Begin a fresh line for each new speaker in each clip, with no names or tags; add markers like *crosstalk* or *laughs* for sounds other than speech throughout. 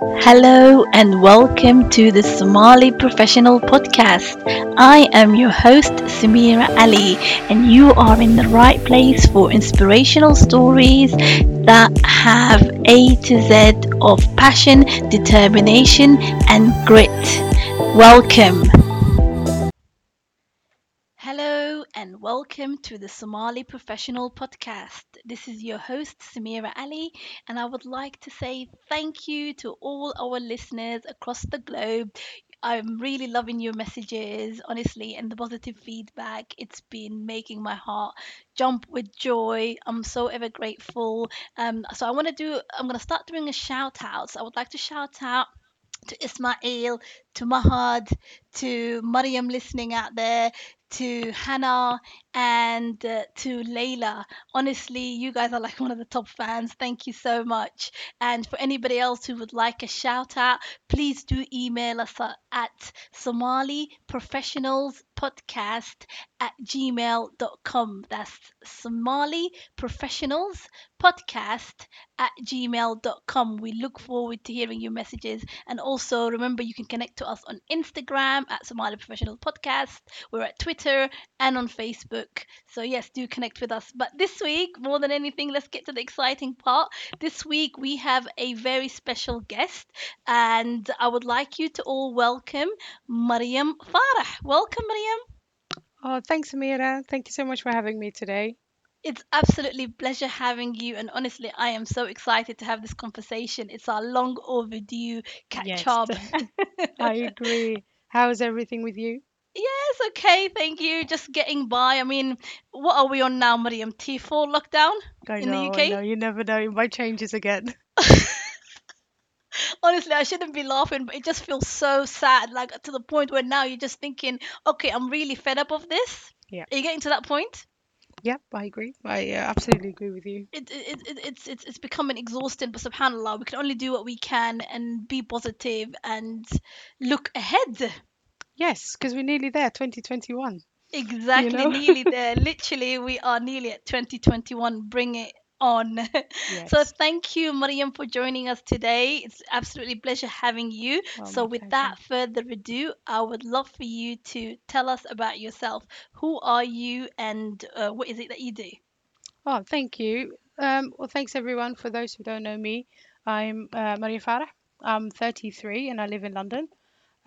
Hello and welcome to the Somali Professional Podcast. I am your host Samira Ali, and you are in the right place for inspirational stories that have A to Z of passion, determination, and grit. Welcome. Welcome to the Somali Professional Podcast. This is your host Samira Ali, and I would like to say thank you to all our listeners across the globe. I'm really loving your messages, honestly, and the positive feedback. It's been making my heart jump with joy. I'm so ever grateful. Um, so I want to do. I'm gonna start doing a shout outs. I would like to shout out to Ismail, to Mahad, to Mariam listening out there, to Hannah, and uh, to Layla. Honestly, you guys are like one of the top fans. Thank you so much. And for anybody else who would like a shout out, please do email us at, Somali Professionals Podcast at gmail.com. That's Somali Professionals Podcast at gmail.com. We look forward to hearing your messages. And also remember, you can connect to us on Instagram at Somali Professionals Podcast. We're at Twitter and on Facebook. So, yes, do connect with us. But this week, more than anything, let's get to the exciting part. This week, we have a very special guest, and I would like you to all welcome Mariam Farah. Welcome, Mariam.
Oh, thanks, Amira. Thank you so much for having me today.
It's absolutely a pleasure having you, and honestly, I am so excited to have this conversation. It's our long overdue catch
Yes,
up. *laughs*
I agree. How's everything with you?
Yes, okay, thank you. Just getting by. I mean, what are we on now, Mariam? Tier 4 lockdown
I
in the
know, I
UK?
know. You never know. It might changes again. *laughs*
Honestly, I shouldn't be laughing, but it just feels so sad. Like to the point where now you're just thinking, okay, I'm really fed up of this.
Yeah.
Are you getting to that point?
Yep, I agree. I uh, absolutely agree with you.
it, it, it it's it's it's becoming exhausting but subhanallah we can only do what we can and be positive and look ahead
Yes, because we're nearly there, 2021. You
exactly
know?
nearly *laughs* there literally we are nearly at 2021 bring it on *laughs* so thank you mariam for joining us today it's absolutely a pleasure having you
Oh,
so
my
with
pleasure.
that further ado i would love for you to tell us about yourself who are you and uh, what is it that you do
Oh, thank you. Um, well, thanks everyone. For those who don't know me, I'm uh, Maria Farah. I'm 33 and I live in London.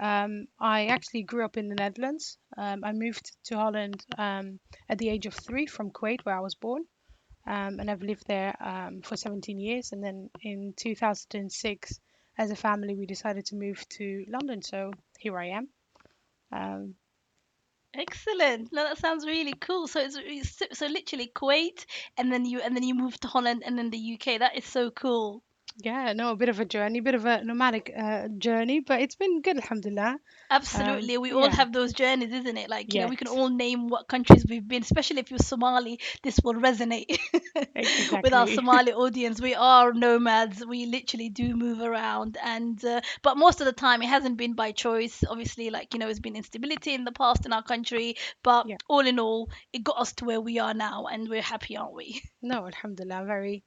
Um, I actually grew up in the Netherlands. Um, I moved to Holland um, at the age of three from Kuwait, where I was born. um, and I've lived there um, for 17 years. And then in 2006, as a family, we decided to move to London. So here I am. Um,
Excellent. No, that sounds really cool. So it's, it's so, so literally Kuwait, and then you and then you moved to Holland, and then the UK. That is so cool.
Yeah, no, a bit of a journey, bit of a nomadic uh, journey, but it's been good, alhamdulillah. Um,
Absolutely. We all
yeah,
have those journeys, isn't it? Like, you know, we can all name what countries we've been, especially if you're Somali, this will resonate *laughs* with our. *laughs* Somali audience. We are nomads. We literally do move around. And, uh, but most of the time, it hasn't been by choice. Obviously, like, you know, it's been instability in the past in our country. But
Yeah,
all in all, it got us to where we are now. And we're happy, aren't we?
no, alhamdulillah, very.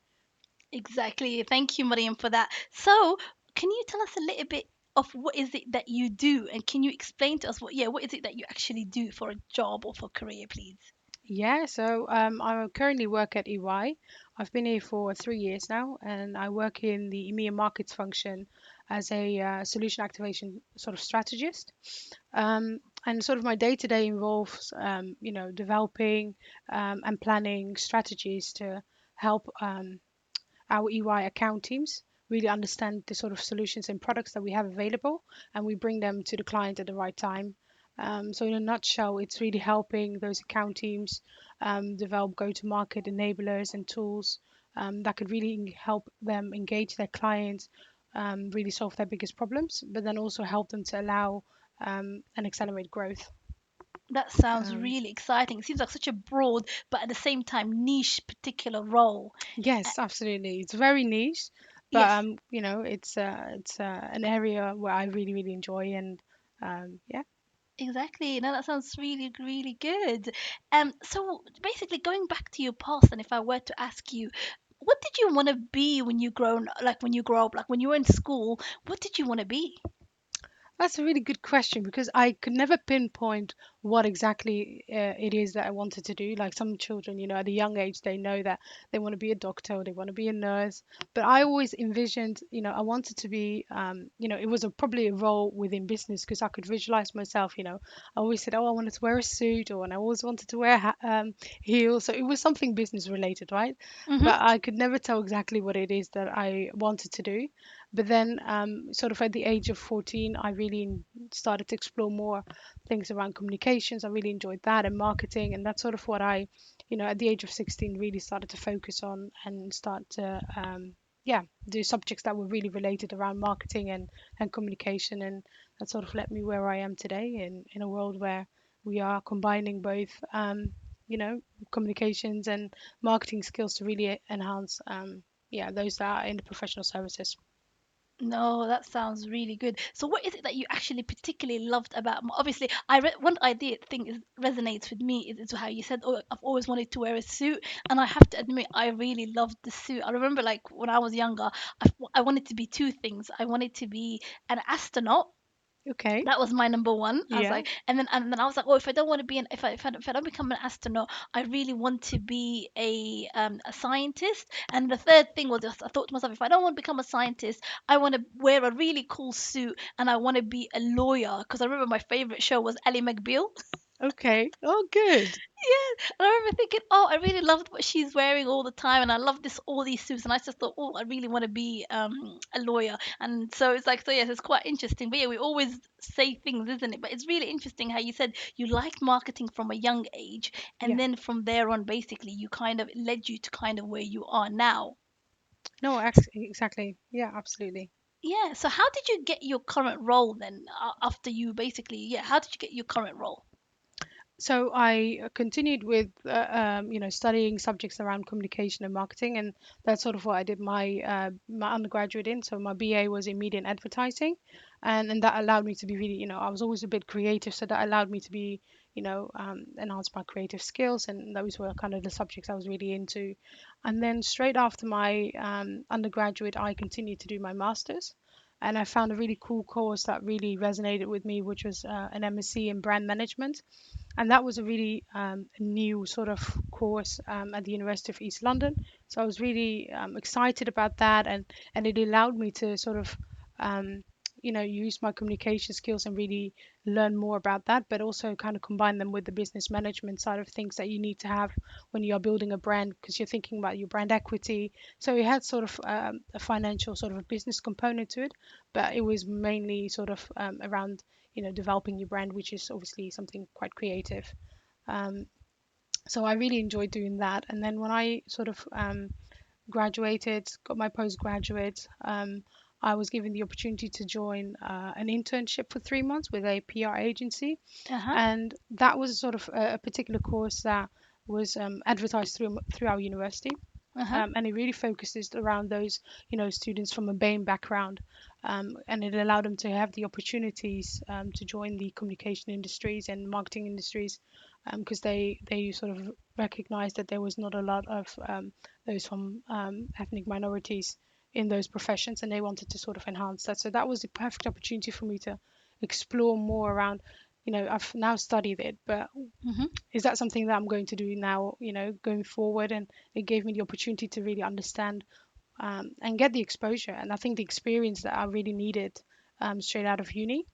Exactly. Thank you, Mariam, for that. So, can you tell us a little bit of what is it that you do, and can you explain to us what, yeah, what is it that you actually do for a job or for career, please?
Yeah, so um, I currently work at EY. I've been here for three years now, and I work in the EMEA markets function as a uh, solution activation sort of strategist. Um, and sort of my day to day involves, um, you know, developing um, and planning strategies to help um, our EY account teams really understand the sort of solutions and products that we have available, and we bring them to the client at the right time. Um, so, in a nutshell, it's really helping those account teams um, develop go to market enablers and tools um, that could really help them engage their clients, um, really solve their biggest problems, but then also help them to allow um, and accelerate growth.
That sounds
Um,
really exciting. It seems like such a broad, but at the same time, niche particular role. Uh,
yes, absolutely. It's very niche, but
yes,
um, you know, it's uh, it's uh, an area where I really really enjoy, and um, yeah.
exactly. No, that sounds really, really good. Um, so basically, going back to your past, and if I were to ask you, what did you want to be when you grown like when you grow up like when you were in school what did you want to be
That's a really good question because I could never pinpoint what exactly uh, it is that I wanted to do. Like some children, you know, at a young age, they know that they want to be a doctor or they want to be a nurse. But I always envisioned, you know, I wanted to be, um, you know, it was a, probably a role within business because I could visualize myself, you know. I always said, oh, I wanted to wear a suit or and I always wanted to wear ha- um, heels. So it was something business related, right?
mm-hmm.
But I could never tell exactly what it is that I wanted to do. But then, um, sort of at the age of 14, I really started to explore more things around communications. I really enjoyed that and marketing, and that's sort of what I, you know, at the age of 16, really started to focus on and start to, um, yeah, do subjects that were really related around marketing and and communication, and that sort of led me where I am today in in a world where we are combining both. Um, you know, communications and marketing skills to really enhance, um, yeah, those that are in the professional services.
No, that sounds really good. So, what is it that you actually particularly loved about? Obviously, I re- one idea thing is resonates with me is, is how you said, "Oh, I've always wanted to wear a suit," and I have to admit, I really loved the suit. I remember, like when I was younger, I wanted to be two things. I wanted to be an astronaut
Okay.
that was my number one. I was
Yeah.
like, and then and then I was like, oh, if I don't want to be an if I if I, if I don't become an astronaut, I really want to be a um a scientist. And the third thing was just I thought to myself, if I don't want to become a scientist, I want to wear a really cool suit and I want to be a lawyer because I remember my favorite show was Ally McBeal. *laughs*
Okay. Oh, good.
Yeah, and I remember thinking, oh, I really loved what she's wearing all the time, and I love this all these suits, and I just thought, oh, I really want to be um a lawyer, and so it's like, so yes, it's quite interesting. But yeah, we always say things, isn't it? But it's really interesting how you said you liked marketing from a young age,
Yeah.
and then from there on, basically, you kind of it led you to kind of where you are now.
No, ex- exactly. Yeah, absolutely.
Yeah. So how did you get your current role then? After you basically, yeah, how did you get your current role?
So I uh, continued with, uh, um, you know, studying subjects around communication and marketing, and that's sort of what I did my uh, my undergraduate in. So my BA was in media and advertising, and and that allowed me to be really, you know, I was always a bit creative, so that allowed me to be, you know, um, enhance my creative skills, and those were kind of the subjects I was really into. And then straight after my um, undergraduate, I continued to do my master's. And I found a really cool course that really resonated with me, which was uh, an MSc in brand management and that was a really um, new sort of course um, at the University of East London. So I was really um, excited about that, and and it allowed me to sort of um, you know use my communication skills and really learn more about that, but also kind of combine them with the business management side of things that you need to have when you are building a brand because you're thinking about your brand equity. So it had sort of um, a financial sort of a business component to it, but it was mainly sort of um, around you know developing your brand which is obviously something quite creative. Um, so i really enjoyed doing that. And then when i sort of um, graduated got my postgraduate um, i was given the opportunity to join uh, an internship for three months with a pr agency.
Uh huh.
and that was sort of a, a particular course that was um, advertised through through our university
Uh huh.
um, and it really focuses around those you know students from a BAME background um, and it allowed them to have the opportunities um, to join the communication industries and marketing industries because they they sort of recognized that there was not a lot of um, those from um, ethnic minorities in those professions and they wanted to sort of enhance that so that was the perfect opportunity for me to explore more around you know I've now studied it but
hmm
is that something that I'm going to do now, you know, going forward? And it gave me the opportunity to really understand um, and get the exposure. And I think the experience that I really needed um, straight out of uni.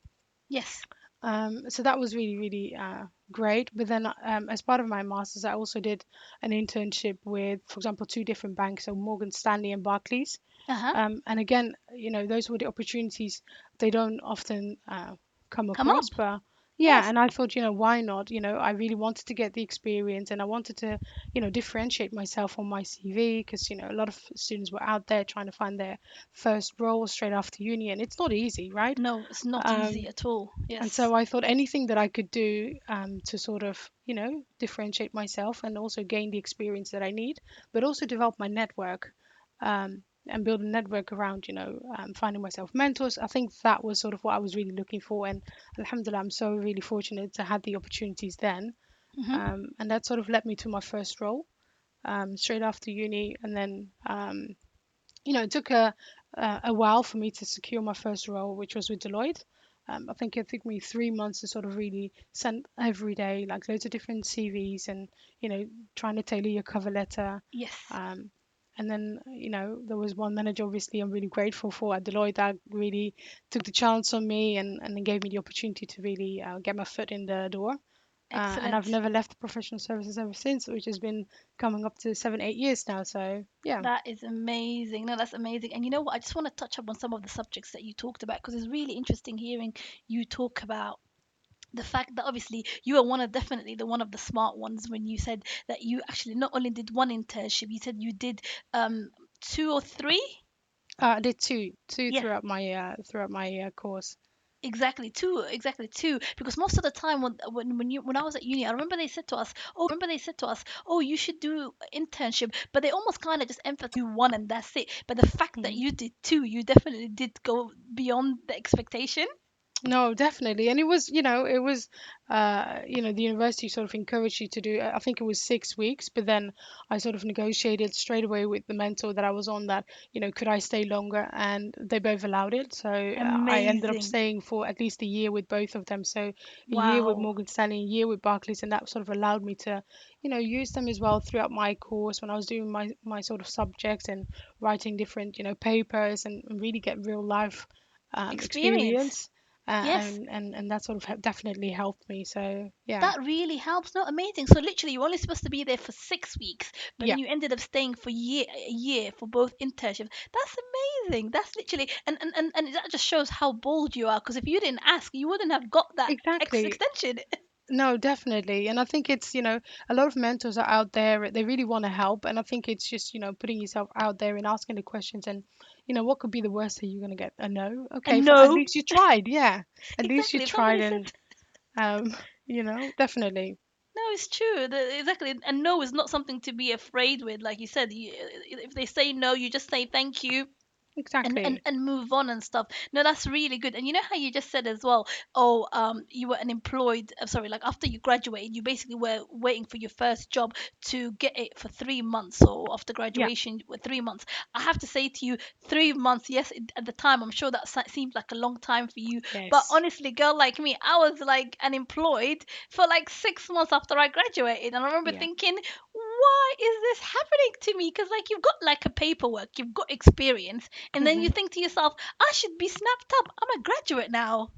Yes.
Um, so that was really, really uh, great. But then, um, as part of my master's, I also did an internship with, for example, two different banks, so Morgan Stanley and Barclays.
Uh huh.
Um, and again, you know, those were the opportunities they don't often uh, come
Come up.
But yeah,
Yes.
and I thought, you know, why not? You know, I really wanted to get the experience and I wanted to, you know, differentiate myself on my CV because, you know, a lot of students were out there trying to find their first role straight after uni, and it's not easy, right?
No, it's not easy
Um,
at all.
and
Yes.
so I thought anything that I could do um, to sort of, you know, differentiate myself and also gain the experience that I need, but also develop my network um, and build a network around, you know, um, finding myself mentors. I think that was sort of what I was really looking for. And Alhamdulillah, I'm so really fortunate to have the opportunities then.
hmm
Um, and that sort of led me to my first role. um, straight after uni, and then um, you know, it took a a a while for me to secure my first role, which was with Deloitte. Um, I think it took me three months to sort of really send every day, like loads of different CVs and, you know, trying to tailor your cover letter.
Yes.
Um, and then, you know, there was one manager, obviously, I'm really grateful for at Deloitte that really took the chance on me and, and gave me the opportunity to really uh, get my foot in the door. Uh, and I've never left the professional services ever since, which has been coming up to seven, eight years now. So, yeah.
That is amazing. No, that's amazing. And you know what? I just want to touch up on some of the subjects that you talked about because it's really interesting hearing you talk about the fact that obviously you are one of definitely the one of the smart ones when you said that you actually not only did one internship, you said you did um two or three.
Uh, I did two, two
Yeah,
throughout my uh, throughout my uh, course.
exactly two, exactly two. Because most of the time when when when you when I was at uni, I remember they said to us, oh, remember they said to us, oh, you should do internship, but they almost kind of just emphasize you one and that's it. But the fact that
Mhm.
you did two, you definitely did go beyond the expectation.
No, definitely. And it was, you know, it was, uh, you know, the university sort of encouraged you to do, I think it was six weeks, but then I sort of negotiated straight away with the mentor that I was on that, you know, could I stay longer? And they both allowed it. So uh, I ended up
Amazing.
staying for at least a year with both of them. So a year with
Wow.
Morgan Stanley, a year with Barclays, and that sort of allowed me to, you know, use them as well throughout my course when I was doing my, my sort of subjects and writing different, you know, papers and, and really get real life um,
Experience.
experience uh,
Yes.
and and and that sort of definitely helped me. So yeah,
That really helps. No, amazing. So literally, you're only supposed to be there for six weeks, but
yeah,
you ended up staying for year a year for both internships. That's amazing. That's literally, and and and, and that just shows how bold you are. Because if you didn't ask, you wouldn't have got that
exactly.
extension.
No, definitely. And I think it's, you know, a lot of mentors are out there. They really want to help, and I think it's just, you know, putting yourself out there and asking the questions. And you know, what could be the worst that you're gonna get? A no. Okay,
And
f at least you tried. Yeah, at least you
exactly.
Tried, and um, you know, definitely,
no, it's true. The, exactly. And no is not something to be afraid with. Like you said, you, if they say no, you just say thank you and, and
exactly.
and move on and stuff no that's really good and you know how you just said as well oh um you were unemployed uh, sorry like after you graduated you basically were waiting for your first job to get it for three months or after
Yeah.
graduation with three months i have to say to you three months yes it, at the time i'm sure that se- seemed like a long time for you but
Yes.
honestly girl like me i was like unemployed for like six months after i graduated and i remember
Yeah.
thinking why is this happening to me because like you've got like a paperwork you've got experience and then you
hmm
think to yourself, I should be snapped up. I'm a graduate now.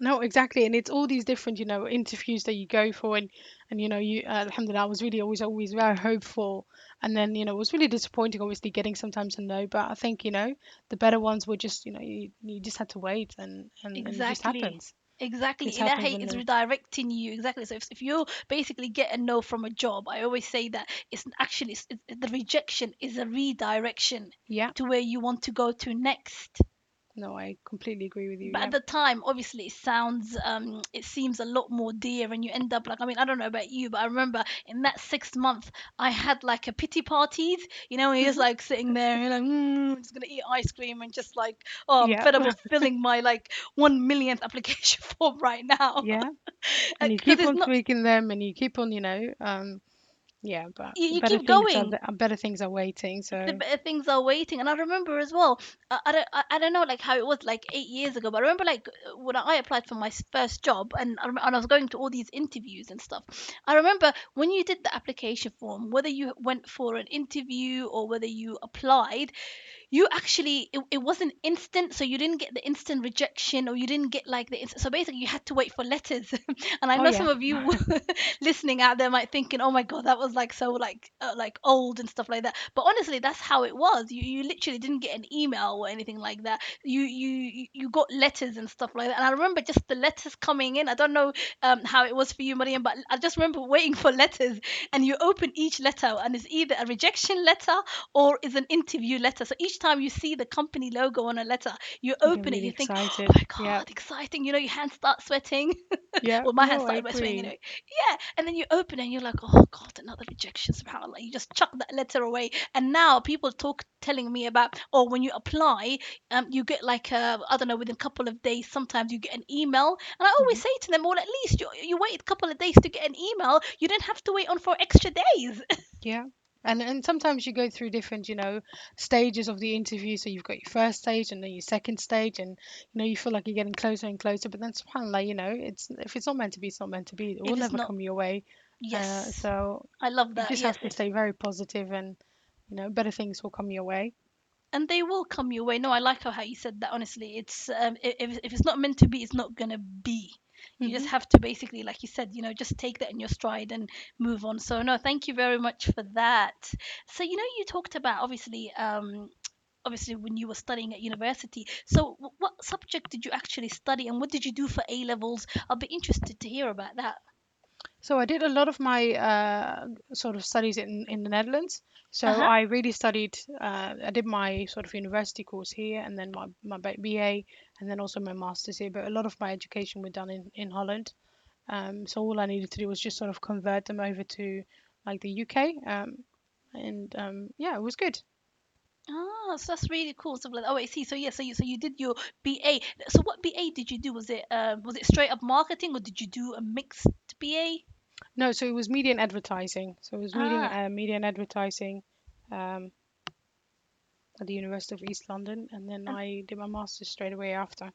No, exactly. And it's all these different, you know, interviews that you go for and and you know, you uh, alhamdulillah, I was really always always very hopeful. And then, you know, it was really disappointing obviously getting sometimes a no, but I think, you know, the better ones were just, you know, you, you just had to wait and and and it just happens.
Exactly. Ilahi
when
is redirecting you. Exactly. So if, if you basically get a no from a job, I always say that it's actually it's, it, the rejection is a redirection
yeah,
to where you want to go to next.
No, I completely agree with you.
but at the time obviously it sounds um it seems a lot more dear and you end up like i mean i don't know about you but i remember in that sixth month i had like a pity parties you know he was
hmm
like sitting there and like mm, i'm just gonna eat ice cream and just like oh i'm
Yeah.
fed up of *laughs* filling my like one millionth application *laughs* form right now
Yeah. *laughs* And you keep on
not
tweaking them and you keep on, you know, um yeah, but
you, you keep
things are
going
better things are waiting. So the
better things are waiting. And I remember as well, I, I, don't, I, I don't know like how it was like eight years ago, but I remember like when I applied for my first job and I, and I was going to all these interviews and stuff. I remember when you did the application form, whether you went for an interview or whether you applied, you actually it, it wasn't instant so you didn't get the instant rejection or you didn't get like the so basically you had to wait for letters. *laughs* And i
oh
know
yeah.
some of you *laughs* *laughs* listening out there might thinking oh my god that was like so like uh, like old and stuff like that. But honestly that's how it was. You you literally didn't get an email or anything like that. You you you you got letters and stuff like that. And i remember just the letters coming in. I don't know um how it was for you mariam but i just remember waiting for letters. And you open each letter and it's either a rejection letter or is an interview letter. So each time you see the company logo on a letter, you open it,
really
you think, oh my
Yeah.
God, exciting. You know, your hands start sweating. *laughs*
Yeah.
well, my hands
No, I
started sweating anyway. Yeah. And then you open it and you're like, oh God, another rejection. SubhanAllah. You just chuck that letter away. And now people talk telling me about, oh, when you apply, um, you get like, a, I don't know, within a couple of days, sometimes you get an email. And I always
hmm
say to them, well, at least you, you waited a couple of days to get an email. You didn't have to wait on for extra days.
Yeah. And and sometimes you go through different, you know, stages of the interview. So you've got your first stage and then your second stage, and you know you feel like you're getting closer and closer. But then subhanallah, you know, it's if it's not meant to be, it's not meant to be. It will
It
never
not.
come your way. Uh,
Yes,
so
I love that you
just
Yes,
have to stay very positive, and you know, better things will come your way.
and they will come your way. No, I like how how you said that. Honestly, it's um, if if it's not meant to be, it's not gonna be. You just
hmm
have to basically, like you said, you know, just take that in your stride and move on. So no, thank you very much for that. So you know, you talked about obviously, um, obviously when you were studying at university. So wh- what subject did you actually study, and what did you do for A levels? I'll be interested to hear about that.
So I did a lot of my uh, sort of studies in in the Netherlands. So
huh.
I really studied. Uh, I did my sort of university course here, and then my my BA, and then also my masters here. But a lot of my education were done in in Holland. Um, so all I needed to do was just sort of convert them over to like the UK. Um, and um, yeah, it was good.
Ah, so that's really cool. So like, oh, I see. So yeah, so you so you did your BA. So what BA did you do? Was it uh, was it straight up marketing or did you do a mixed BA?
No, so it was media and advertising. So it was media,
Ah,
uh, media and advertising um, at the University of East London, and then
and
I did my master's straight away after.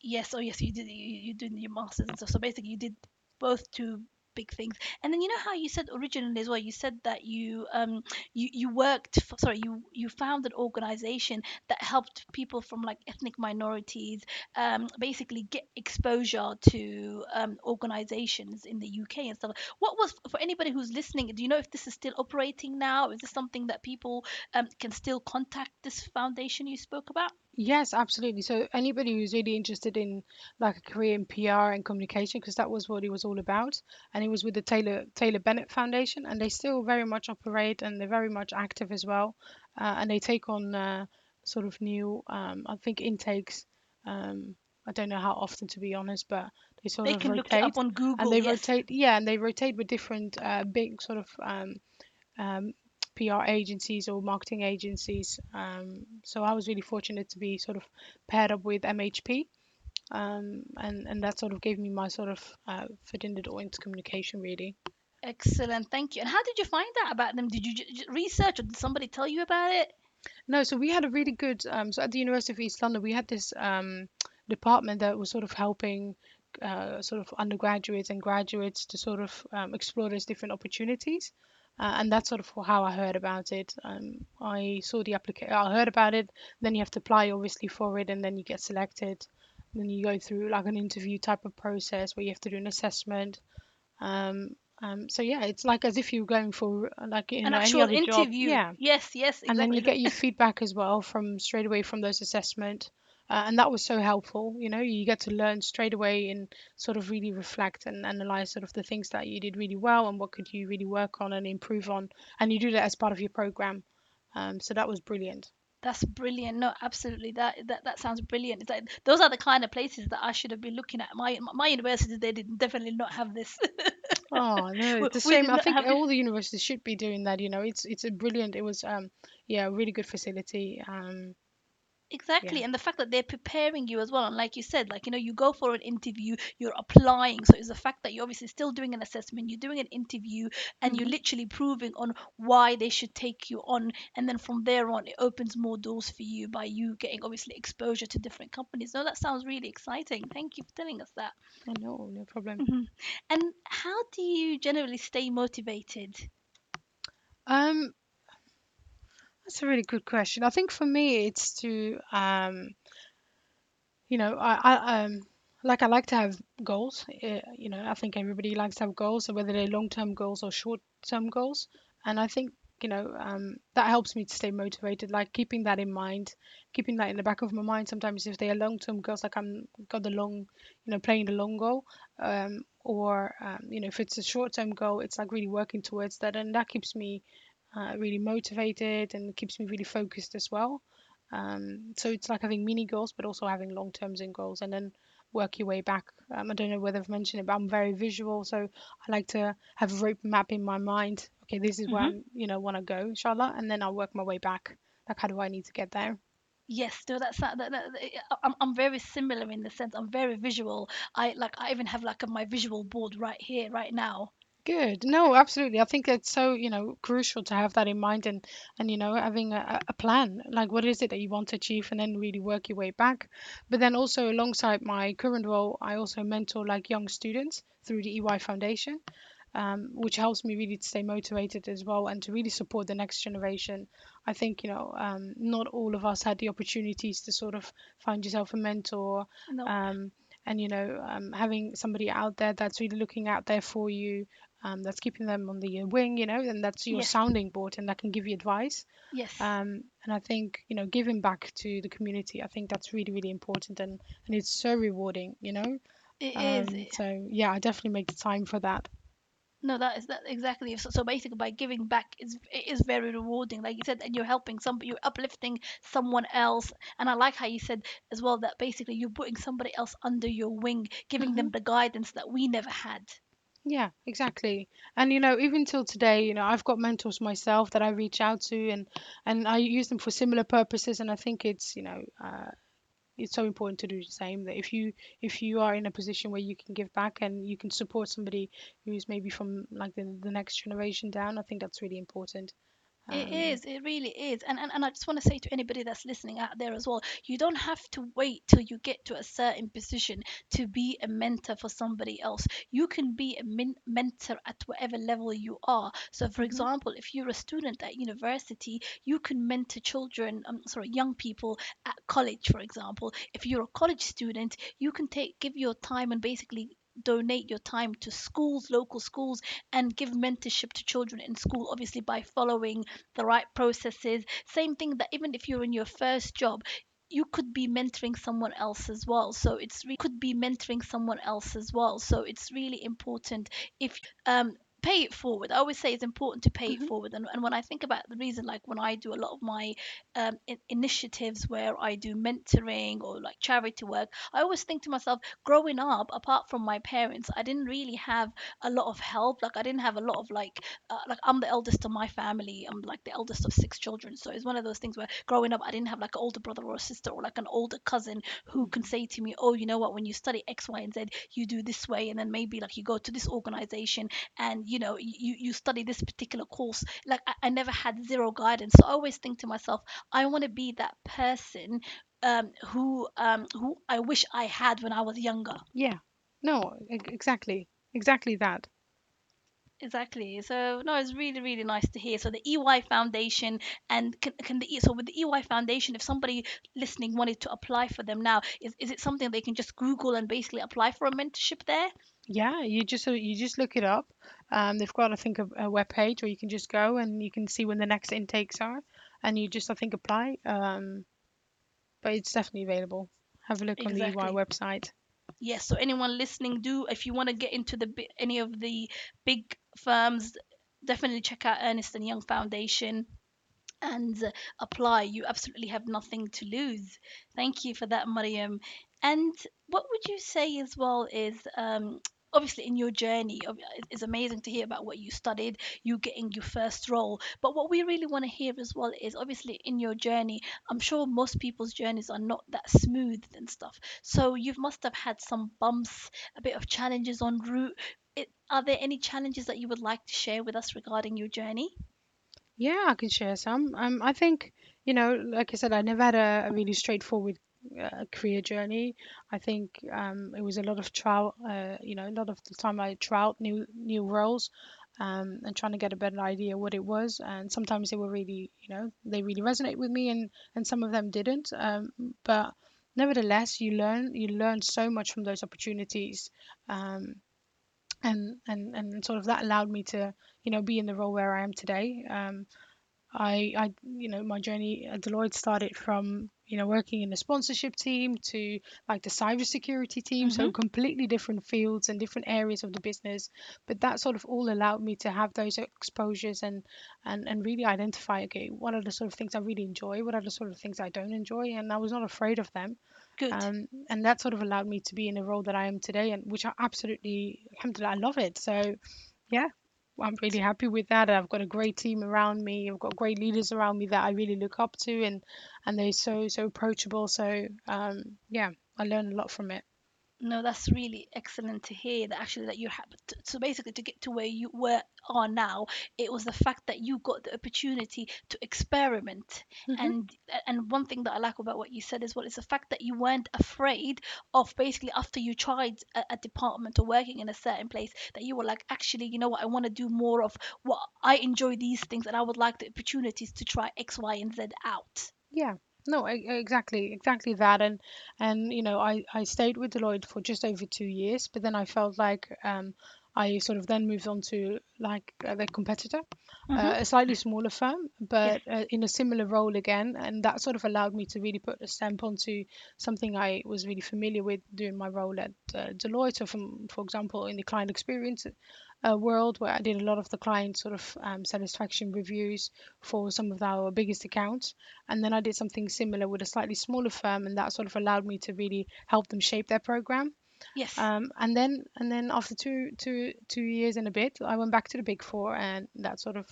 yes, oh yes, you did you, you did your masters and stuff. So basically, you did both two big things. And then you know how you said originally as well. You said that you um you you worked for, sorry you you found an organization that helped people from like ethnic minorities um basically get exposure to um organizations in the UK and stuff. What was for anybody who's listening? Do you know if this is still operating now? Is this something that people um can still contact this foundation you spoke about?
Yes, absolutely. So anybody who's really interested in like a career in PR and communication, because that was what it was all about, and it was with the Taylor Taylor Bennett Foundation, and they still very much operate and they're very much active as well, uh, and they take on uh, sort of new, um, I think intakes. Um, I don't know how often to be honest, but they sort
They
of
can look it up
rotate,
on
and they
Yes.
rotate, yeah, and they rotate with different uh, big sort of um, um, PR agencies or marketing agencies. Um, so I was really fortunate to be sort of paired up with MHP, um, and and that sort of gave me my sort of uh, foot in the door into communication really.
Excellent, thank you. And how did you find out about them? Did you j- j- research or did somebody tell you about it?
No, so we had a really good. Um, so at the University of East London, we had this um, department that was sort of helping. Uh, sort of undergraduates and graduates to sort of um, explore those different opportunities. Uh, and that's sort of how I heard about it. Um, I saw the application, I heard about it. Then you have to apply obviously for it, and then you get selected. Then you go through like an interview type of process where you have to do an assessment. Um, um, so yeah, it's like as if you're going for like you
An
know
actual
other job.
interview.
Yeah,
Yes, yes,
and then you get your *laughs* feedback as well from straight away from those assessment. Uh, and that was so helpful. You know, you get to learn straight away and sort of really reflect and analyze sort of the things that you did really well and what could you really work on and improve on. And you do that as part of your program. Um, so that was brilliant.
That's brilliant. No, absolutely. That that that sounds brilliant. It's like those are the kind of places that I should have been looking at. My my university, they did definitely not have this. *laughs*
Oh no, *laughs*
we,
it's a
we
shame.
did
I think all the universities should be doing that. You know, it's it's a brilliant. It was um yeah, a really good facility. Um yeah.
Exactly, and the fact that they're preparing you as well, and like you said, like you know, you go for an interview, you're applying. So it's the fact that you're obviously still doing an assessment, you're doing an interview, and you're
hmm
literally proving on why they should take you on. And then from there on, it opens more doors for you by you getting obviously exposure to different companies. No, that sounds really exciting. Thank you for telling us that.
I know, no problem.
hmm And how do you generally stay motivated?
Um, that's a really good question. I think for me, it's to um you know, I, I um like I like to have goals. Uh, you know, I think everybody likes to have goals, so whether they're long-term goals or short-term goals. And I think, you know, um, that helps me to stay motivated. Like keeping that in mind, keeping that in the back of my mind. Sometimes if they are long-term goals, like I'm got the long, you know, playing the long goal, um, or um, you know, if it's a short-term goal, it's like really working towards that, and that keeps me uh, really motivated and keeps me really focused as well. Um, so it's like having mini goals, but also having long terms and goals, and then work your way back. Um, I don't know whether I've mentioned it, but I'm very visual, so I like to have a roadmap in my mind. Okay, this is where
hmm
I'm, you know, want to go, inshallah, and then I'll work my way back. Like, how do I need to get there?
Yes, no, that's that, that, I'm I'm very similar in the sense I'm very visual. I like I even have like a, my visual board right here, right now.
Good. No, absolutely. I think it's so, you know, crucial to have that in mind and and you know, having a, a plan. Like what is it that you want to achieve and then really work your way back. But then also alongside my current role, I also mentor like young students through the EY Foundation, um, which helps me really to stay motivated as well and to really support the next generation. I think, you know, um, not all of us had the opportunities to sort of find yourself a mentor.
No,
Um, and you know um, having somebody out there that's really looking out there for you um, that's keeping them on the wing, you know, and that's your
yes,
sounding board and that can give you advice.
yes,
Um, and I think, you know, giving back to the community, I think that's really, really important and, and it's so rewarding, you know.
it
Um,
is.
so yeah, I definitely make the time for that.
No, that is that exactly. So, so basically, by giving back, is it is very rewarding. Like you said, and you're helping some, you're uplifting someone else. And I like how you said as well that basically you're putting somebody else under your wing, giving
hmm
them the guidance that we never had.
Yeah, exactly. And you know, even till today, you know, I've got mentors myself that I reach out to and and I use them for similar purposes and I think it's, you know, uh, it's so important to do the same that if you if you are in a position where you can give back and you can support somebody who's maybe from like the, the next generation down i think that's really important
It
um
is, it really is. And, and and I just want to say to anybody that's listening out there as well, you don't have to wait till you get to a certain position to be a mentor for somebody else. You can be a min- mentor at whatever level you are. So for
mhm,
example, if you're a student at university, you can mentor children, um, sorry, young people at college, for example. If you're a college student, you can take give your time and basically donate your time to schools local schools and give mentorship to children in school obviously by following the right processes. Same thing that even if you're in your first job, you could be mentoring someone else as well. So it's re- could be mentoring someone else as well. So it's really important if um pay it forward. I always say it's important to pay it
mhm,
forward. And, and when I think about the reason, like when I do a lot of my um, in- initiatives where I do mentoring or like charity work, I always think to myself, growing up, apart from my parents, I didn't really have a lot of help. Like I didn't have a lot of like uh, like I'm the eldest of my family. I'm like the eldest of six children. So it's one of those things where growing up, I didn't have like an older brother or a sister or like an older cousin who can say to me, oh, you know what, when you study X, Y, and Z, you do this way. And then maybe like you go to this organization and, you know, you, you study this particular course. Like I, I never had zero guidance. So I always think to myself, I want to be that person um, who um, who I wish I had when I was younger.
yeah no exactly exactly that
Exactly. So no, it's really really nice to hear. So the EY Foundation and can, can the so with the EY Foundation, if somebody listening wanted to apply for them now, is is it something they can just Google and basically apply for a mentorship there?
yeah you just you just look it up um they've got i think a, a web page where you can just go and you can see when the next intakes are and you just i think apply um but it's definitely available have a look on the ey website
Yes. So anyone listening, do if you want to get into the any of the big firms, definitely check out Ernst and Young Foundation and uh, apply. You absolutely have nothing to lose. Thank you for that, Mariam. And what would you say as well is um, obviously in your journey, it's amazing to hear about what you studied, you getting your first role. But what we really want to hear as well is obviously in your journey, I'm sure most people's journeys are not that smooth and stuff. So you must have had some bumps, a bit of challenges en route. It, are there any challenges that you would like to share with us regarding your journey?
Yeah, I can share some. Um, I think, you know, like I said, I never had a, a really straightforward uh, career journey. I think um, it was a lot of trial, uh, you know, a lot of the time I trialed new new roles, um, and trying to get a better idea what it was. And sometimes they were really, you know, they really resonate with me, and and some of them didn't. Um, but nevertheless, you learn you learn so much from those opportunities. Um, and and and sort of that allowed me to you know be in the role where I am today. Um, I, I, you know, my journey at Deloitte started from, you know, working in the sponsorship team to like the cybersecurity team,
Mm-hmm.
so completely different fields and different areas of the business. But that sort of all allowed me to have those exposures and and and really identify, okay, what are the sort of things I really enjoy, what are the sort of things I don't enjoy, and I was not afraid of them.
Good.
Um, and that sort of allowed me to be in the role that I am today, and which I absolutely, alhamdulillah, I love it. So yeah, I'm really happy with that. I've got a great team around me. I've got great leaders around me that I really look up to, and and they're so so approachable. So um, yeah, I learn a lot from it.
No, that's really excellent to hear that actually that you have so basically to get to where you were are now, it was the fact that you got the opportunity to experiment.
hmm
And and one thing that I like about what you said is well, it's the fact that you weren't afraid of basically after you tried a, a department or working in a certain place that you were like, actually, you know what, I want to do more of what I enjoy these things and I would like the opportunities to try X, Y, and Z out.
Yeah. No, e- exactly, exactly that, and and you know, I I stayed with Deloitte for just over two years, but then I felt like um, I sort of then moved on to like uh, their competitor, uh,
Mm-hmm.
a slightly smaller firm,
Yes.
but uh, in a similar role again, and that sort of allowed me to really put a stamp onto something I was really familiar with doing my role at uh, Deloitte. So, from for example, in the client experience uh, world, where I did a lot of the client sort of um, satisfaction reviews for some of our biggest accounts, and then I did something similar with a slightly smaller firm, and that sort of allowed me to really help them shape their program.
Yes.
Um, and then and then after two two two years and a bit, I went back to the Big Four, and that sort of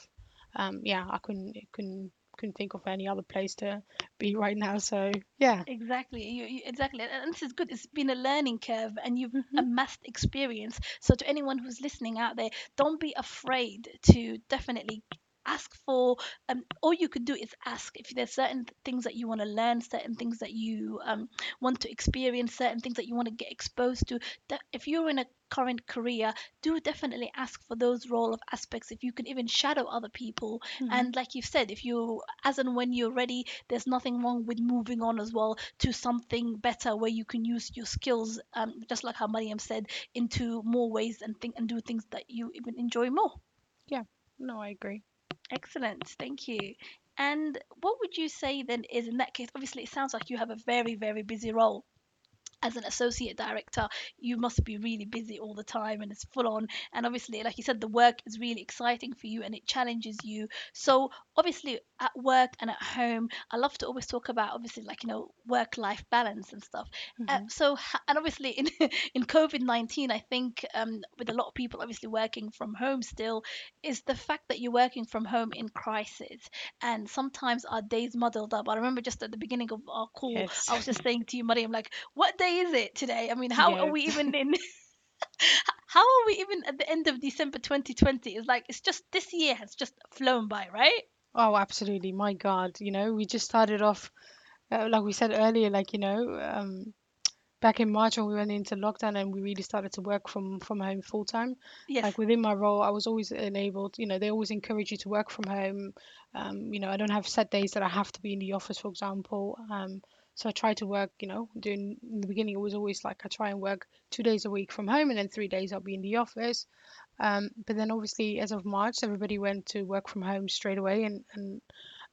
um, yeah, I couldn't couldn't couldn't think of any other place to be right now. So yeah.
Exactly, you, you, exactly, and this is good. It's been a learning curve, and you've
hmm
amassed experience. So, to anyone who's listening out there, don't be afraid to definitely ask for. Um, all you could do is ask if there's certain things that you want to learn, certain things that you um want to experience, certain things that you want to get exposed to. That if you're in a current career, do definitely ask for those role of aspects. If you can even shadow other people,
hmm
and like you've said, if you as and when you're ready there's nothing wrong with moving on as well to something better where you can use your skills, um, just like how Mariam said, into more ways and think and do things that you even enjoy more.
Yeah. No, I agree.
Excellent, thank you. And what would you say then is in that case? Obviously, it sounds like you have a very, very busy role as an associate director, you must be really busy all the time and it's full on. And obviously, like you said, the work is really exciting for you and it challenges you. So, obviously, at work and at home, I love to always talk about obviously, like, you know, work life balance and stuff. Uh,
hmm
so, and obviously, in, *laughs* in COVID 19, I think um, with a lot of people obviously working from home still, is the fact that you're working from home in crisis. And sometimes our days muddled up. I remember just at the beginning of our call,
Yes.
I was just saying to you, Mariam, like, what day is it today? I mean, how are we even *laughs* in? *laughs* How are we even at the end of December 2020? It's like it's just this year has just flown by, right?
Oh, absolutely. My God. You know, we just started off, uh, like we said earlier, like, you know, um, back in March when we went into lockdown and we really started to work from from home full time.
Yes.
Like within my role, I was always enabled, you know, they always encourage you to work from home. Um, you know, I don't have set days that I have to be in the office, for example. Um, so I try to work, you know, doing in the beginning it was always like I try and work two days a week from home and then three days I'll be in the office. Um, but then obviously as of March, everybody went to work from home straight away and, and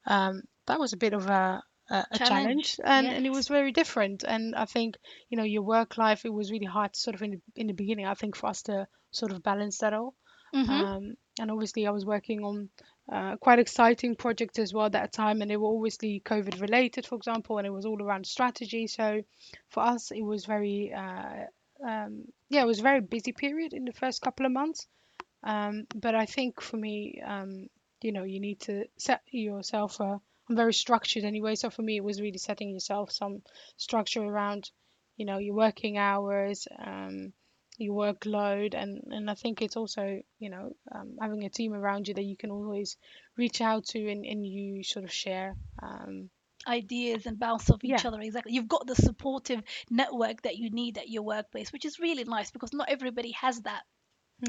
um, that was a bit of a, a, a
Challenge.
challenge and,
Yes.
and it was very different. And I think, you know, your work life, it was really hard sort of in the, in the beginning, I think for us to sort of balance that all.
Mhm.
Um, and obviously I was working on uh, quite exciting projects as well at that time and they were obviously COVID related, for example, and it was all around strategy. So for us, it was very, uh, um, yeah, it was a very busy period in the first couple of months. Um, but I think for me, um, you know, you need to set yourself. Uh, I'm very structured anyway, so for me, it was really setting yourself some structure around, you know, your working hours, um, your workload, and and I think it's also, you know, um, having a team around you that you can always reach out to and and you sort of share. Um,
Ideas and bounce off each
yeah.
other. Exactly. You've got the supportive network that you need at your workplace, which is really nice because not everybody has that.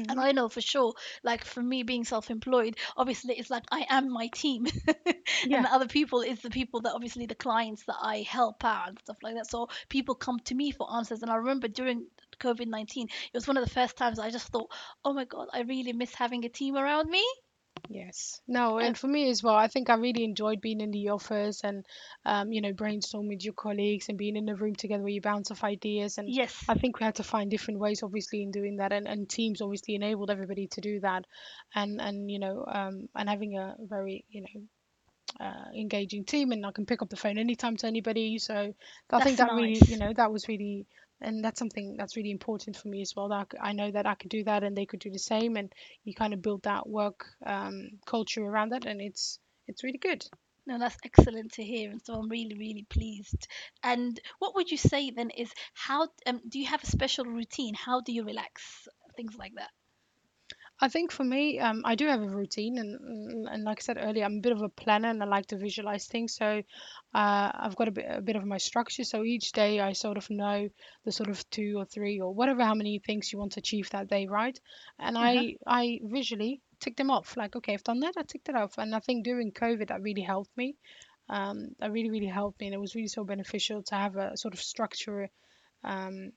And
hmm
I know for sure, like for me being self-employed, obviously it's like I am my team, *laughs* and the other people is the people that obviously the clients that I help out and stuff like that. So people come to me for answers. And I remember during COVID-19, it was one of the first times I just thought, oh my God, I really miss having a team around me.
Yes. No,
And
for me as well, I think I really enjoyed being in the office and um, you know, brainstorming with your colleagues and being in a room together where you bounce off ideas. And
yes,
I think we had to find different ways, obviously, in doing that. And, and Teams obviously enabled everybody to do that. And and you know, um, and having a very, you know, uh, engaging team and I can pick up the phone anytime to anybody. So I think
that's
that really, you know, that was really, and that's something that's really important for me as well. That I, know that I could do that and they could do the same, and you kind of build that work um, culture around that, and it's it's really good.
No, that's excellent to hear, and so I'm really, really pleased. And what would you say then is how um, do you have a special routine? How do you relax? Things like that.
I think for me, um, I do have a routine, and, and and like I said earlier, I'm a bit of a planner, and I like to visualize things. So uh, I've got a bit a bit of my structure. So each day, I sort of know the sort of two or three or whatever how many things you want to achieve that day, right? And
Uh-huh.
I I visually tick them off. Like, okay, I've done that, I ticked it off. And I think during COVID, that really helped me. Um, that really really helped me, and it was really so beneficial to have a sort of structure um,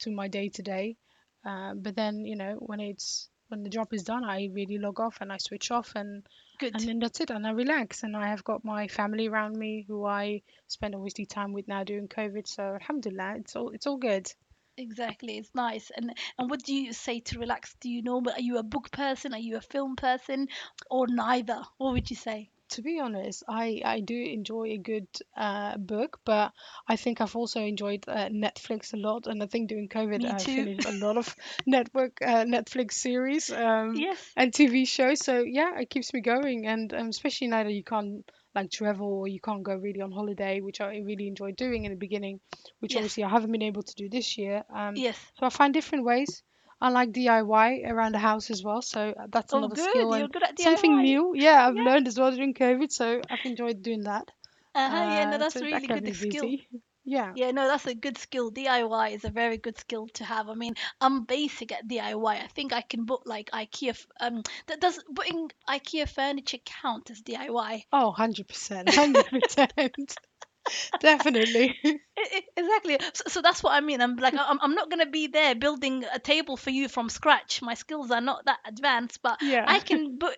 to my day to day. Uh, But then, you know, when it's when the job is done, I really log off and I switch off and
Good.
and then that's it and I relax and I have got my family around me who I spend obviously time with now during COVID. So alhamdulillah, it's all it's all good.
Exactly. It's nice. And and what do you say to relax? Do you know? Are you a book person? Are you a film person, or neither? What would you say?
To be honest, I I do enjoy a good uh, book, but I think I've also enjoyed uh, Netflix a lot, and I think during COVID
Me
I
too.
finished a lot of *laughs* *laughs* network uh, Netflix series um,
Yes.
and TV shows. So yeah, it keeps me going, and um, especially now that you can't like travel or you can't go really on holiday, which I really enjoyed doing in the beginning, which
Yes.
obviously I haven't been able to do this year. Um,
Yes.
so I find different ways. I like DIY around the house as well, so uh, that's
Oh,
another
good.
skill
You're good at
something new. Yeah, I've
Yeah.
learned as well during COVID, so I've enjoyed doing that.
Uh-huh. Yeah. No,
Uh,
that's
so
a
that
really good skill.
Yeah.
Yeah, no, that's a good skill. DIY is a very good skill to have. I mean, I'm basic at DIY. I think I can book like IKEA. f- Um, that does putting IKEA furniture count as DIY?
Oh, 100%. 100%. Definitely.
E- *laughs* *laughs* e- Exactly. So, so that's what I mean. I'm like, I'm, I'm not gonna be there building a table for you from scratch. My skills are not that advanced, but
Yeah.
I can *laughs* put,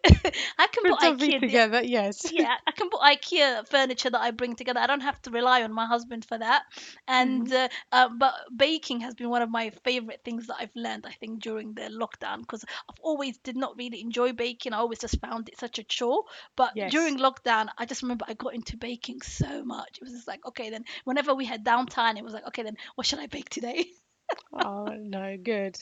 I can put
Put
IKEA.
Together. Yes.
yeah, I can put IKEA furniture that I bring together. I don't have to rely on my husband for that. And
hmm
uh, uh, but baking has been one of my favorite things that I've learned. I think during the lockdown because I've always did not really enjoy baking. I always just found it such a chore. But
Yes.
during lockdown, I just remember I got into baking so much. It was like okay, then whenever we had downtime, it was like okay, then what should I bake today? *laughs*
Oh, no, good.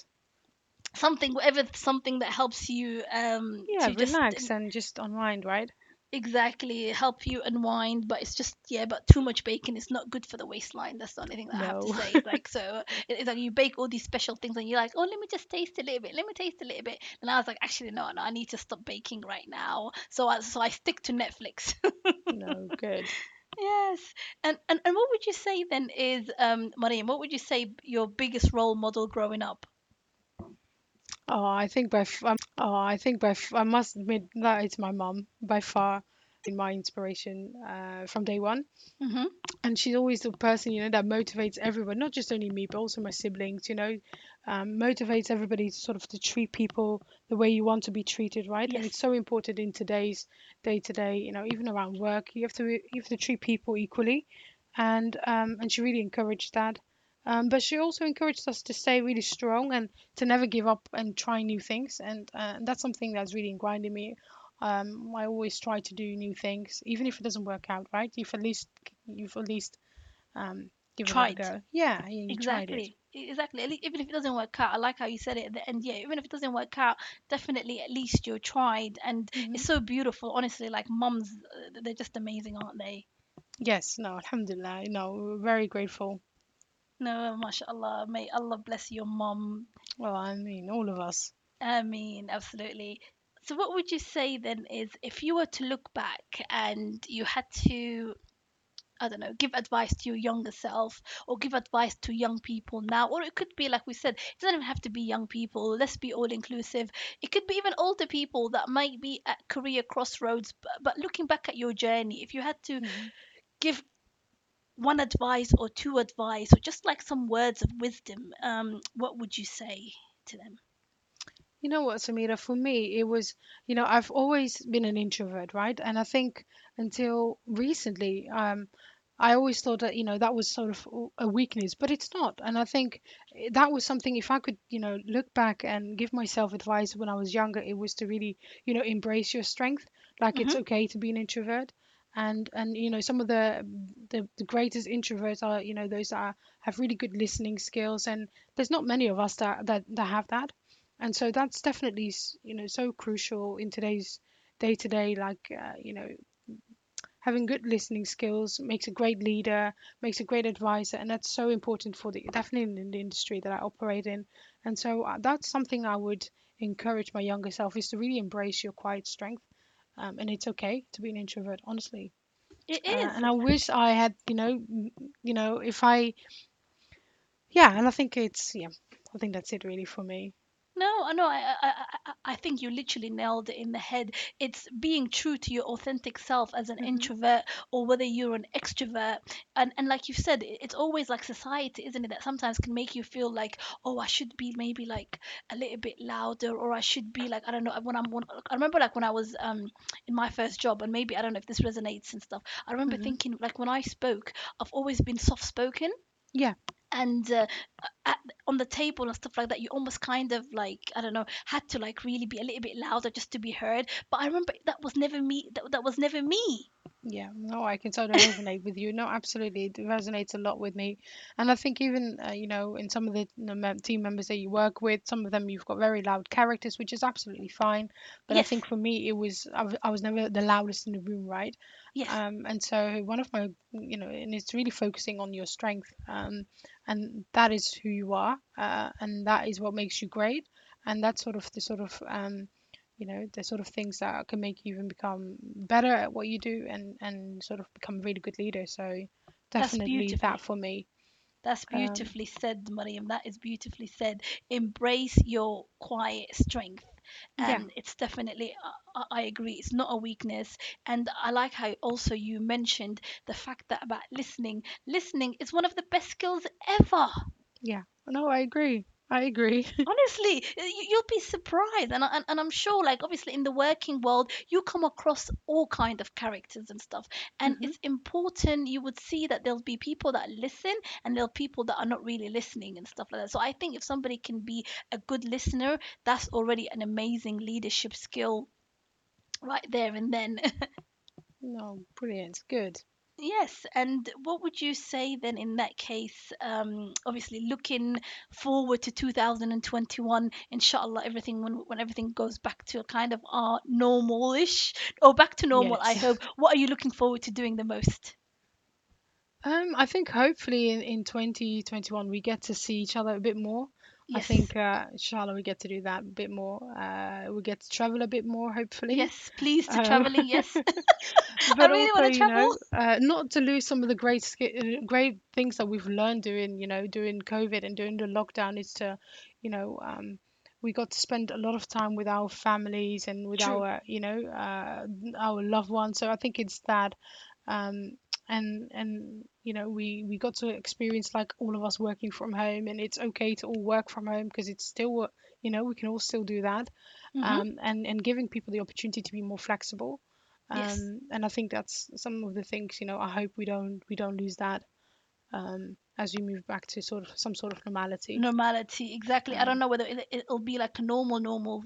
something, whatever, something that helps you um
Yeah,
to just
relax and just unwind, right?
Exactly, help you unwind, but it's just yeah, but too much bacon is not good for the waistline. That's the only thing that I have to say. It's *laughs* like so, it's like you bake all these special things, and you're like, oh, let me just taste a little bit, let me taste a little bit, and I was like, actually, no, no, I need to stop baking right now. So I so I stick to Netflix. *laughs*
No, good.
Yes, and, and and what would you say then is um? What would you say your biggest role model growing up?
Oh, I think by f- um, oh, I think by f- I must admit that it's my mum by far been my inspiration uh, from day one.
Mm-hmm.
and she's always the person you know that motivates everyone not just only me but also my siblings you know um, motivates everybody to sort of to treat people the way you want to be treated right? And it's so important in today's day to day you know even around work you have to you have to treat people equally. And um, and she really encouraged that. Um, but she also encouraged us to stay really strong and to never give up and try new things. And uh, that's something that's really ingrained in me um, I always try to do new things, even if it doesn't work out, right? You've at least you've at least um, given it a go. Yeah, tried it.
Exactly. Exactly. Even if it doesn't work out, I like how you said it at the end. Yeah, even if it doesn't work out, definitely at least you tried. And
hmm
it's so beautiful, honestly. Like mums, uh, they're just amazing, aren't they?
Yes, no, alhamdulillah. No, we're very grateful.
No, mashallah. May Allah bless your mom.
Well, I mean, all of us.
I mean, absolutely. So, what would you say then is if you were to look back and you had to I don't know, give advice to your younger self or give advice to young people now. Or it could be, like we said, it doesn't even have to be young people. Let's be all inclusive. It could be even older people that might be at career crossroads. But, but looking back at your journey, if you had to
hmm
give one advice or two advice or just like some words of wisdom, um, what would you say to them?
You know what, Samira? For me, it was, you know, I've always been an introvert, right? And I think until recently, um, I always thought that, you know, that was sort of a weakness, but it's not. And I think eh, that was something, if I could, you know, look back and give myself advice when I was younger, it was to really, you know, embrace your strength. Like it's
hmm
okay to be an introvert. And and you know, some of the the, the greatest introverts are, you know, those that are, have really good listening skills. And there's not many of us that that, that have that. And so that's definitely, you know, so crucial in today's day to day, like, uh, you know, having good listening skills makes a great leader, makes a great advisor, and that's so important for the definitely in the industry that I operate in. And so uh, that's something I would encourage my younger self is to really embrace your quiet strength. Um, and it's okay to be an introvert, honestly.
It
Uh, and I wish I had, you know, you know, if I, yeah, and I think it's, yeah, I think that's it really for me.
No, I know. I, I, I, I I think you literally nailed it in the head. It's being true to your authentic self as an
hmm
introvert or whether you're an extrovert. And and like you said, it's always like society, isn't it, that sometimes can make you feel like, oh, I should be maybe like a little bit louder, or I should be like, I don't know. When I'm, when, I remember like when I was um in my first job, and maybe I don't know if this resonates and stuff. I remember
hmm
thinking like when I spoke, I've always been soft spoken
Yeah,
and uh, at, on the table and stuff like that you almost kind of like i don't know had to like really be a little bit louder just to be heard. But i remember that was never me that, that was never me
Yeah, no, I can totally resonate with you. No, absolutely, it resonates a lot with me. And I think even, uh, you know, in some of the you know, mem- team members that you work with, some of them you've got very loud characters, which is absolutely fine. But I
yes
think for me, it was I was, I was never the loudest in the room, right?
yes
Um, and so one of my, you know, and it's really focusing on your strength, um, and that is who you are, uh, and that is what makes you great, and that's sort of the sort of um, you know, the sort of things that can make you even become better at what you do and and sort of become a really good leader. So definitely that for me.
that's
Um,
beautifully said mariam that is beautifully said embrace your quiet strength
yeah,
and it's definitely I, I agree it's not a weakness and i like how also you mentioned the fact that about listening listening is one of the best skills ever
yeah. No, I agree. I agree. *laughs*
Honestly, you, you'll be surprised, and, I- and and I'm sure, like obviously in the working world, you come across all kind of characters and stuff, and
hmm
it's important. You would see that there'll be people that listen, and there'll people that are not really listening and stuff like that. So I think if somebody can be a good listener, that's already an amazing leadership skill right there and then. *laughs*
No, brilliant. Good.
Yes, and what would you say then in that case? Um, obviously, looking forward to 2021, inshallah, everything when when everything goes back to a kind of our normal-ish or back to normal, I hope. What are you looking forward to doing the most?
Um, I think hopefully in, in 2021 we get to see each other a bit more. I
Yes,
think uh, inshallah we get to do that a bit more. Uh, we get to travel a bit more, hopefully.
yes, please to
Um,
traveling. Yes, *laughs* *laughs* I
but
really
also,
want to
you
travel.
know, uh, not to lose some of the great uh, great things that we've learned during, you know, during COVID and during the lockdown is to, you know, um, we got to spend a lot of time with our families and with
True.
our, you know, uh, our loved ones. So I think it's that, um, and and you know, we we got to experience like all of us working from home, and it's okay to all work from home because it's still, you know, we can all still do that,
Mm-hmm.
um, and and giving people the opportunity to be more flexible
Yes.
um, and I think that's some of the things, you know, I hope we don't we don't lose that um, as we move back to sort of some sort of normality.
Normality, exactly. I don't
Um,
know whether it, it'll be like normal, normal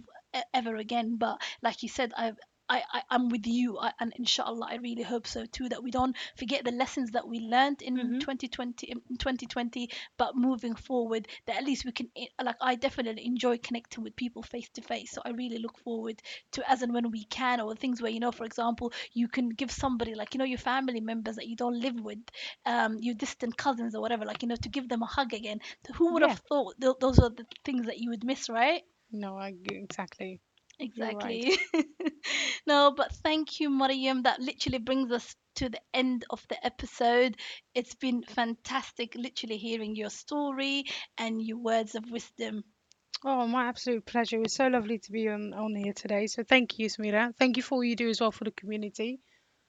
ever again, but like you said, I, I, I I'm with you, I, and inshallah, I really hope so too. That we don't forget the lessons that we learned in
hmm
2020, in 2020, but moving forward, that at least we can, like, I definitely enjoy connecting with people face to face. So I really look forward to as and when we can, or things where you know, for example, you can give somebody like you know your family members that you don't live with, um, your distant cousins or whatever, like you know, to give them a hug again who would have thought th- those are the things that you would miss, right?
no, I g- exactly. Right. *laughs*
No, but thank you, Mariam. That literally brings us to the end of the episode. It's been fantastic, literally hearing your story and your words of wisdom.
Oh, my absolute pleasure. It was so lovely to be on on here today. So thank you, Samira. Thank you for all you do as well for the community.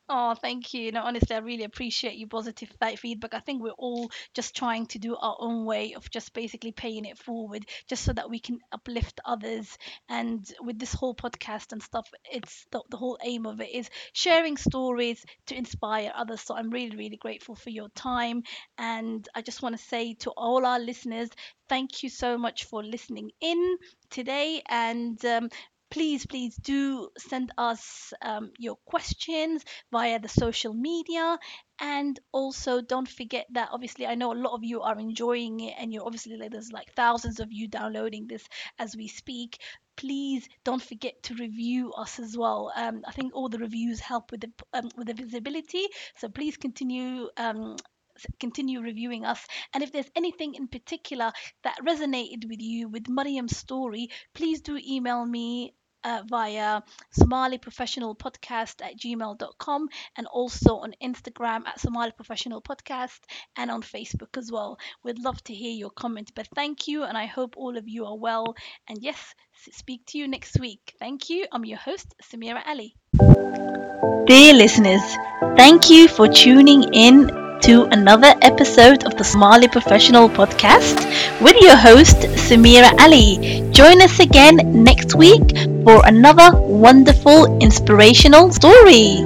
Oh, thank you. No, honestly, I really appreciate your positive fe- feedback. I think we're all just trying to do our own way of just basically paying it forward, just so that we can uplift others. And with this whole podcast and stuff, it's the, the whole aim of it is sharing stories to inspire others. So I'm really, really grateful for your time. And I just want to say to all our listeners, thank you so much for listening in today. And um, please, please do send us um, your questions via the social media. And also, don't forget that obviously, I know a lot of you are enjoying it, and you're obviously like, there's like thousands of you downloading this as we speak. Please don't forget to review us as well. Um, I think all the reviews help with the um, with the visibility. So please continue um, continue reviewing us. And if there's anything in particular that resonated with you with Mariam's story, please do email me uh, via Somali Professional Podcast at gmail.com and also on Instagram at Somali Professional Podcast and on Facebook as well. We'd love to hear your comment. But thank you, and I hope all of you are well. And yes, speak to you next week. Thank you. I'm your host, Samira Ali. Dear listeners, thank you for tuning in to another episode of the Somali Professional Podcast with your host, Samira Ali. Join us again next week for another wonderful, inspirational story.